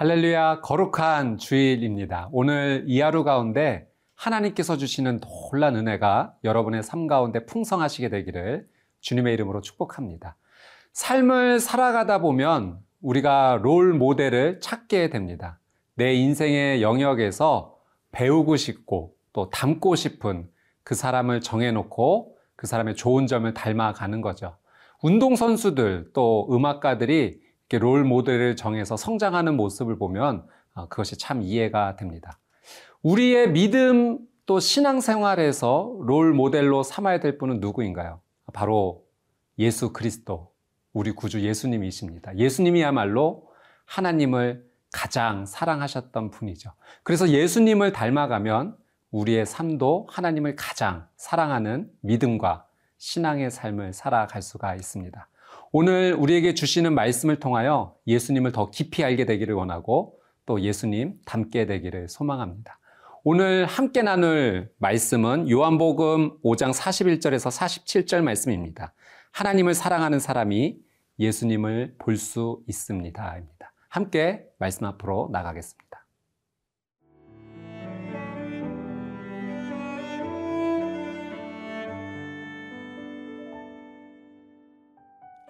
할렐루야, 거룩한 주일입니다. 오늘 이 하루 가운데 하나님께서 주시는 놀란 은혜가 여러분의 삶 가운데 풍성하시게 되기를 주님의 이름으로 축복합니다. 삶을 살아가다 보면 우리가 롤 모델을 찾게 됩니다. 내 인생의 영역에서 배우고 싶고 또 닮고 싶은 그 사람을 정해놓고 그 사람의 좋은 점을 닮아가는 거죠. 운동선수들 또 음악가들이 롤 모델을 정해서 성장하는 모습을 보면 어, 그것이 참 이해가 됩니다. 우리의 믿음 또 신앙생활에서 롤 모델로 삼아야 될 분은 누구인가요? 바로 예수 그리스도, 우리 구주 예수님이십니다. 예수님이야말로 하나님을 가장 사랑하셨던 분이죠. 그래서 예수님을 닮아가면 우리의 삶도 하나님을 가장 사랑하는 믿음과 신앙의 삶을 살아갈 수가 있습니다. 오늘 우리에게 주시는 말씀을 통하여 예수님을 더 깊이 알게 되기를 원하고 또 예수님 닮게 되기를 소망합니다. 오늘 함께 나눌 말씀은 요한복음 5장 41절에서 47절 말씀입니다. 하나님을 사랑하는 사람이 예수님을 볼 수 있습니다. 함께 말씀 앞으로 나가겠습니다.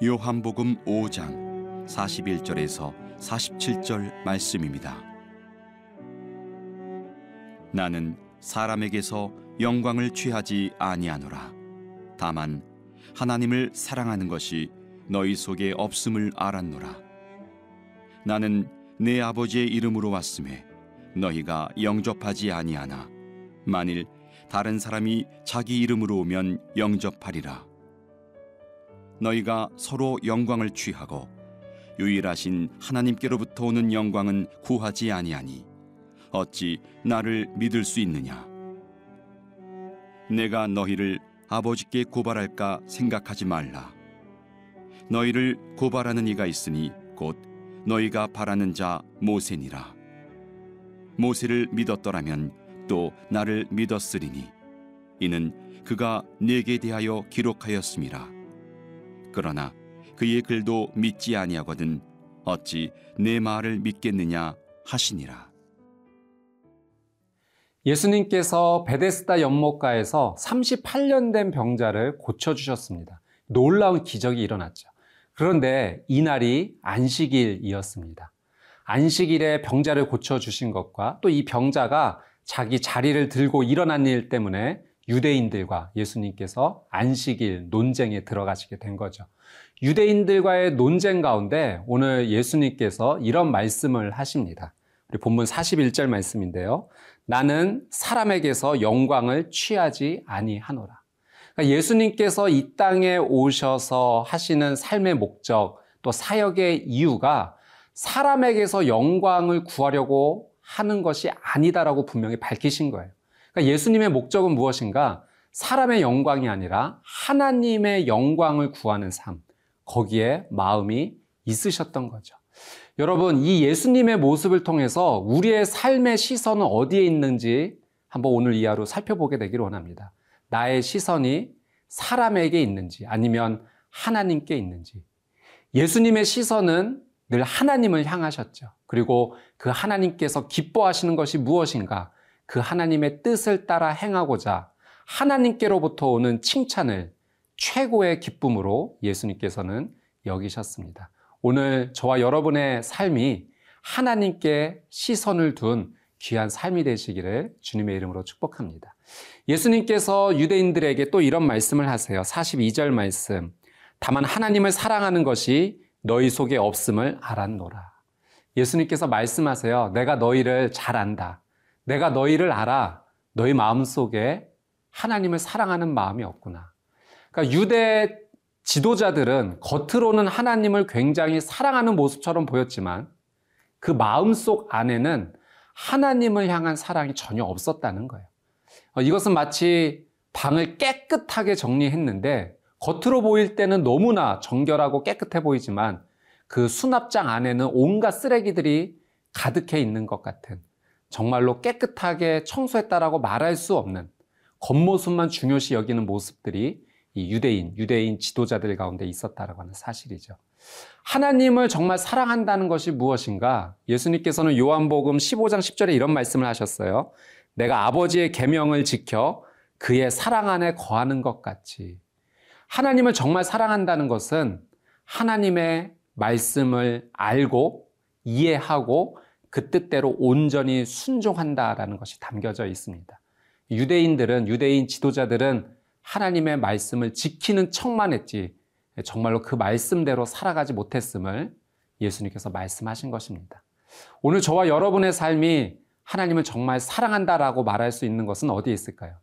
요한복음 5장 41절에서 47절 말씀입니다. 나는 사람에게서 영광을 취하지 아니하노라. 다만 하나님을 사랑하는 것이 너희 속에 없음을 알았노라. 나는 내 아버지의 이름으로 왔음에 너희가 영접하지 아니하나 만일 다른 사람이 자기 이름으로 오면 영접하리라. 너희가 서로 영광을 취하고 유일하신 하나님께로부터 오는 영광은 구하지 아니하니 어찌 나를 믿을 수 있느냐? 내가 너희를 아버지께 고발할까 생각하지 말라. 너희를 고발하는 이가 있으니 곧 너희가 바라는 자 모세니라. 모세를 믿었더라면 또 나를 믿었으리니 이는 그가 내게 대하여 기록하였음이라 그러나 그의 글도 믿지 아니하거든 어찌 내 말을 믿겠느냐 하시니라. 예수님께서 베데스다 연못가에서 38년 된 병자를 고쳐 주셨습니다. 놀라운 기적이 일어났죠. 그런데 이날이 안식일이었습니다. 안식일에 병자를 고쳐 주신 것과 또 이 병자가 자기 자리를 들고 일어난 일 때문에 유대인들과 예수님께서 안식일 논쟁에 들어가시게 된 거죠. 유대인들과의 논쟁 가운데 오늘 예수님께서 이런 말씀을 하십니다. 우리 본문 41절 말씀인데요. 나는 사람에게서 영광을 취하지 아니하노라. 그러니까 예수님께서 이 땅에 오셔서 하시는 삶의 목적 또 사역의 이유가 사람에게서 영광을 구하려고 하는 것이 아니다라고 분명히 밝히신 거예요. 그러니까 예수님의 목적은 무엇인가? 사람의 영광이 아니라 하나님의 영광을 구하는 삶. 거기에 마음이 있으셨던 거죠. 여러분, 이 예수님의 모습을 통해서 우리의 삶의 시선은 어디에 있는지 한번 오늘 이 하루 살펴보게 되기를 원합니다. 나의 시선이 사람에게 있는지 아니면 하나님께 있는지. 예수님의 시선은 늘 하나님을 향하셨죠. 그리고 그 하나님께서 기뻐하시는 것이 무엇인가? 그 하나님의 뜻을 따라 행하고자 하나님께로부터 오는 칭찬을 최고의 기쁨으로 예수님께서는 여기셨습니다. 오늘 저와 여러분의 삶이 하나님께 시선을 둔 귀한 삶이 되시기를 주님의 이름으로 축복합니다. 예수님께서 유대인들에게 또 이런 말씀을 하세요. 42절 말씀. 다만 하나님을 사랑하는 것이 너희 속에 없음을 알았노라. 예수님께서 말씀하세요. 내가 너희를 잘 안다. 내가 너희를 알아. 너희 마음 속에 하나님을 사랑하는 마음이 없구나. 그러니까 유대 지도자들은 겉으로는 하나님을 굉장히 사랑하는 모습처럼 보였지만 그 마음 속 안에는 하나님을 향한 사랑이 전혀 없었다는 거예요. 어, 이것은 마치 방을 깨끗하게 정리했는데 겉으로 보일 때는 너무나 정결하고 깨끗해 보이지만 그 수납장 안에는 온갖 쓰레기들이 가득해 있는 것 같은 정말로 깨끗하게 청소했다라고 말할 수 없는 겉모습만 중요시 여기는 모습들이 이 유대인, 유대인 지도자들 가운데 있었다라고 하는 사실이죠. 하나님을 정말 사랑한다는 것이 무엇인가? 예수님께서는 요한복음 15장 10절에 이런 말씀을 하셨어요. 내가 아버지의 계명을 지켜 그의 사랑 안에 거하는 것 같이. 하나님을 정말 사랑한다는 것은 하나님의 말씀을 알고 이해하고 그 뜻대로 온전히 순종한다라는 것이 담겨져 있습니다. 유대인들은 유대인 지도자들은 하나님의 말씀을 지키는 척만 했지 정말로 그 말씀대로 살아가지 못했음을 예수님께서 말씀하신 것입니다. 오늘 저와 여러분의 삶이 하나님을 정말 사랑한다라고 말할 수 있는 것은 어디에 있을까요?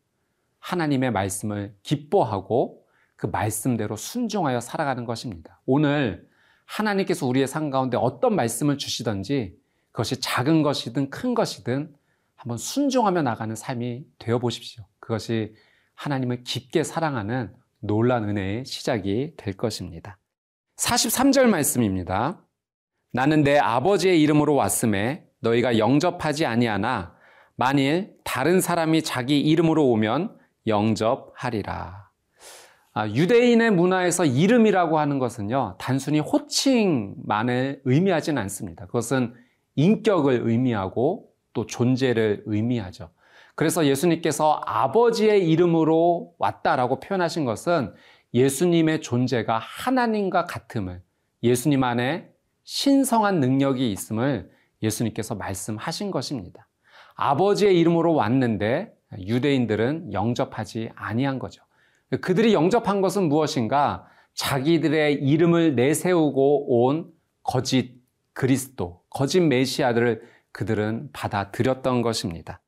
하나님의 말씀을 기뻐하고 그 말씀대로 순종하여 살아가는 것입니다. 오늘 하나님께서 우리의 삶 가운데 어떤 말씀을 주시든지 그것이 작은 것이든 큰 것이든 한번 순종하며 나가는 삶이 되어 보십시오. 그것이 하나님을 깊게 사랑하는 놀란 은혜의 시작이 될 것입니다. 43절 말씀입니다. 나는 내 아버지의 이름으로 왔음에 너희가 영접하지 아니하나 만일 다른 사람이 자기 이름으로 오면 영접하리라. 아, 유대인의 문화에서 이름이라고 하는 것은요, 단순히 호칭만을 의미하지는 않습니다. 그것은 인격을 의미하고 또 존재를 의미하죠. 그래서 예수님께서 아버지의 이름으로 왔다라고 표현하신 것은 예수님의 존재가 하나님과 같음을 예수님 안에 신성한 능력이 있음을 예수님께서 말씀하신 것입니다. 아버지의 이름으로 왔는데 유대인들은 영접하지 아니한 거죠. 그들이 영접한 것은 무엇인가? 자기들의 이름을 내세우고 온 거짓 그리스도, 거짓 메시아들을 그들은 받아들였던 것입니다.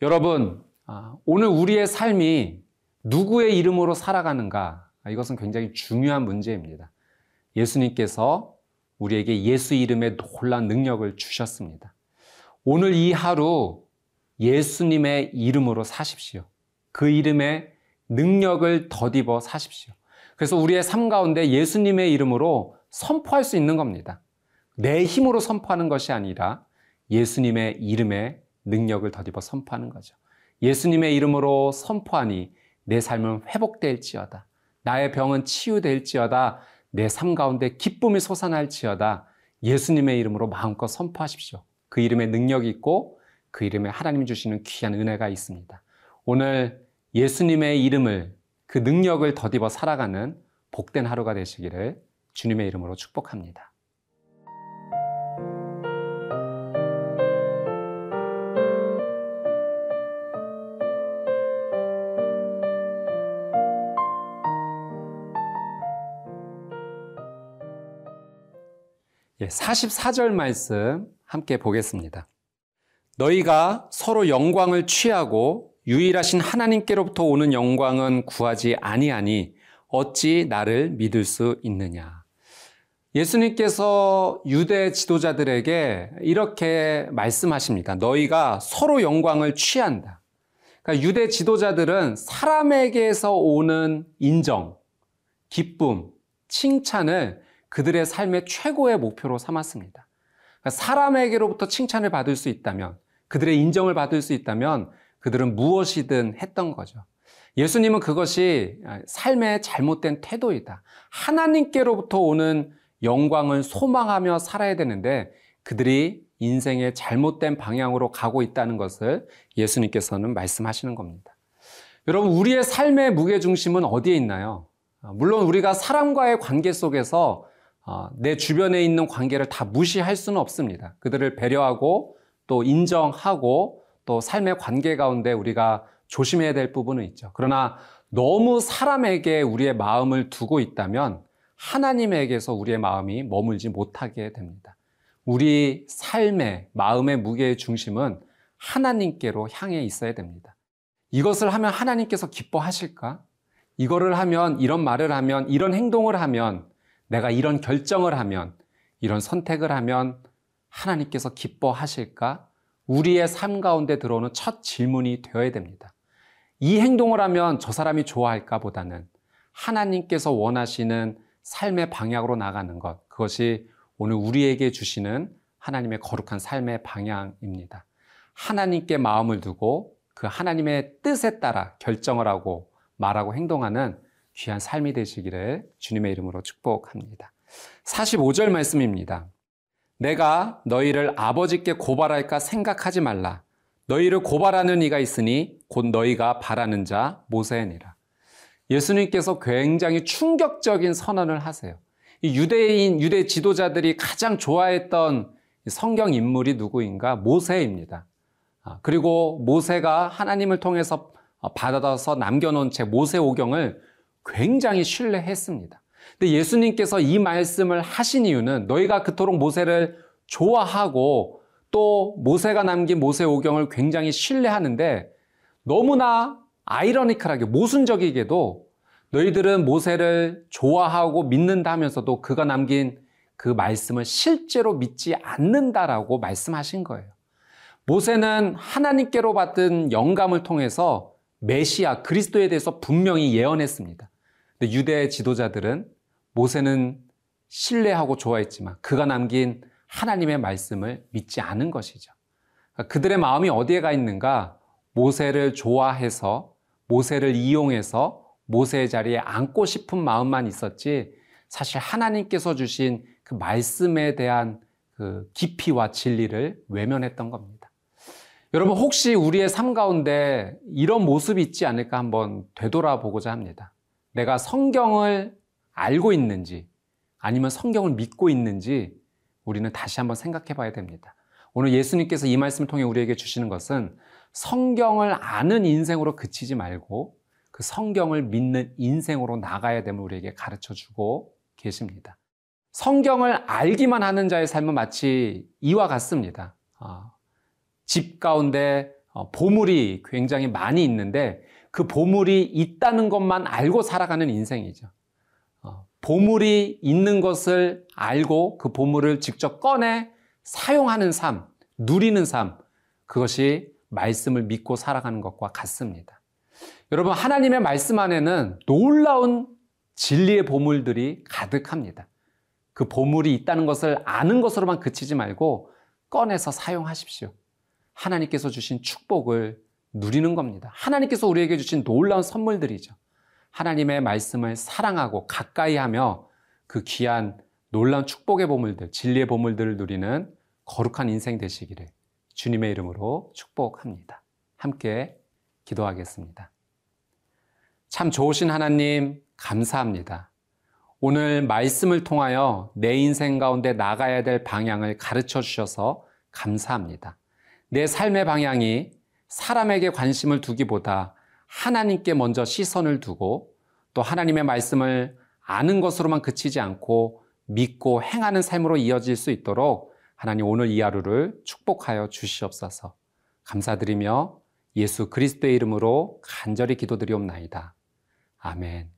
여러분, 아, 오늘 우리의 삶이 누구의 이름으로 살아가는가? 아, 이것은 굉장히 중요한 문제입니다. 예수님께서 우리에게 예수 이름의 놀란 능력을 주셨습니다. 오늘 이 하루 예수님의 이름으로 사십시오. 그 이름의 능력을 덧입어 사십시오. 그래서 우리의 삶 가운데 예수님의 이름으로 선포할 수 있는 겁니다. 내 힘으로 선포하는 것이 아니라 예수님의 이름에 능력을 덧입어 선포하는 거죠. 예수님의 이름으로 선포하니 내 삶은 회복될지어다. 나의 병은 치유될지어다. 내 삶 가운데 기쁨이 솟아날지어다. 예수님의 이름으로 마음껏 선포하십시오. 그 이름에 능력이 있고 그 이름에 하나님 주시는 귀한 은혜가 있습니다. 오늘 예수님의 이름을 그 능력을 덧입어 살아가는 복된 하루가 되시기를 주님의 이름으로 축복합니다. 44절 말씀 함께 보겠습니다. 너희가 서로 영광을 취하고 유일하신 하나님께로부터 오는 영광은 구하지 아니하니 어찌 나를 믿을 수 있느냐. 예수님께서 유대 지도자들에게 이렇게 말씀하십니다. 너희가 서로 영광을 취한다. 그러니까 유대 지도자들은 사람에게서 오는 인정, 기쁨, 칭찬을 그들의 삶의 최고의 목표로 삼았습니다. 그러니까 사람에게로부터 칭찬을 받을 수 있다면, 그들의 인정을 받을 수 있다면 그들은 무엇이든 했던 거죠. 예수님은 그것이 삶의 잘못된 태도이다. 하나님께로부터 오는 영광을 소망하며 살아야 되는데 그들이 인생의 잘못된 방향으로 가고 있다는 것을 예수님께서는 말씀하시는 겁니다. 여러분, 우리의 삶의 무게중심은 어디에 있나요? 물론 우리가 사람과의 관계 속에서 어, 내 주변에 있는 관계를 다 무시할 수는 없습니다. 그들을 배려하고 또 인정하고 또 삶의 관계 가운데 우리가 조심해야 될 부분은 있죠. 그러나 너무 사람에게 우리의 마음을 두고 있다면 하나님에게서 우리의 마음이 머물지 못하게 됩니다. 우리 삶의 마음의 무게의 중심은 하나님께로 향해 있어야 됩니다. 이것을 하면 하나님께서 기뻐하실까? 이거를 하면, 이런 말을 하면, 이런 행동을 하면 내가 이런 결정을 하면, 이런 선택을 하면 하나님께서 기뻐하실까? 우리의 삶 가운데 들어오는 첫 질문이 되어야 됩니다. 이 행동을 하면 저 사람이 좋아할까 보다는 하나님께서 원하시는 삶의 방향으로 나가는 것, 그것이 오늘 우리에게 주시는 하나님의 거룩한 삶의 방향입니다. 하나님께 마음을 두고 그 하나님의 뜻에 따라 결정을 하고 말하고 행동하는 귀한 삶이 되시기를 주님의 이름으로 축복합니다. 45절 말씀입니다. 내가 너희를 아버지께 고발할까 생각하지 말라. 너희를 고발하는 이가 있으니 곧 너희가 바라는 자 모세니라. 예수님께서 굉장히 충격적인 선언을 하세요. 유대인, 유대 지도자들이 가장 좋아했던 성경 인물이 누구인가? 모세입니다. 아, 그리고 모세가 하나님을 통해서 받아서 남겨놓은 책 모세오경을 굉장히 신뢰했습니다. 근데 예수님께서 이 말씀을 하신 이유는 너희가 그토록 모세를 좋아하고 또 모세가 남긴 모세 오경을 굉장히 신뢰하는데 너무나 아이러니컬하게 모순적이게도 너희들은 모세를 좋아하고 믿는다 하면서도 그가 남긴 그 말씀을 실제로 믿지 않는다라고 말씀하신 거예요. 모세는 하나님께로 받은 영감을 통해서 메시아 그리스도에 대해서 분명히 예언했습니다. 근데 유대 지도자들은 모세는 신뢰하고 좋아했지만 그가 남긴 하나님의 말씀을 믿지 않은 것이죠. 그러니까 그들의 마음이 어디에 가 있는가? 모세를 좋아해서 모세를 이용해서 모세의 자리에 앉고 싶은 마음만 있었지 사실 하나님께서 주신 그 말씀에 대한 그 깊이와 진리를 외면했던 겁니다. 여러분 혹시 우리의 삶 가운데 이런 모습이 있지 않을까 한번 되돌아보고자 합니다. 내가 성경을 알고 있는지 아니면 성경을 믿고 있는지 우리는 다시 한번 생각해 봐야 됩니다. 오늘 예수님께서 이 말씀을 통해 우리에게 주시는 것은 성경을 아는 인생으로 그치지 말고 그 성경을 믿는 인생으로 나가야 됨을 우리에게 가르쳐 주고 계십니다. 성경을 알기만 하는 자의 삶은 마치 이와 같습니다. 어, 집 가운데 어, 보물이 굉장히 많이 있는데 그 보물이 있다는 것만 알고 살아가는 인생이죠. 어, 보물이 있는 것을 알고 그 보물을 직접 꺼내 사용하는 삶, 누리는 삶, 그것이 말씀을 믿고 살아가는 것과 같습니다. 여러분, 하나님의 말씀 안에는 놀라운 진리의 보물들이 가득합니다. 그 보물이 있다는 것을 아는 것으로만 그치지 말고 꺼내서 사용하십시오. 하나님께서 주신 축복을 누리는 겁니다. 하나님께서 우리에게 주신 놀라운 선물들이죠. 하나님의 말씀을 사랑하고 가까이 하며 그 귀한 놀라운 축복의 보물들, 진리의 보물들을 누리는 거룩한 인생 되시기를 주님의 이름으로 축복합니다. 함께 기도하겠습니다. 참 좋으신 하나님, 감사합니다. 오늘 말씀을 통하여 내 인생 가운데 나가야 될 방향을 가르쳐 주셔서 감사합니다. 내 삶의 방향이 사람에게 관심을 두기보다 하나님께 먼저 시선을 두고 또 하나님의 말씀을 아는 것으로만 그치지 않고 믿고 행하는 삶으로 이어질 수 있도록 하나님 오늘 이 하루를 축복하여 주시옵소서. 감사드리며 예수 그리스도의 이름으로 간절히 기도드리옵나이다. 아멘.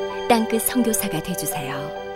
땅끝 성교사가 되주세요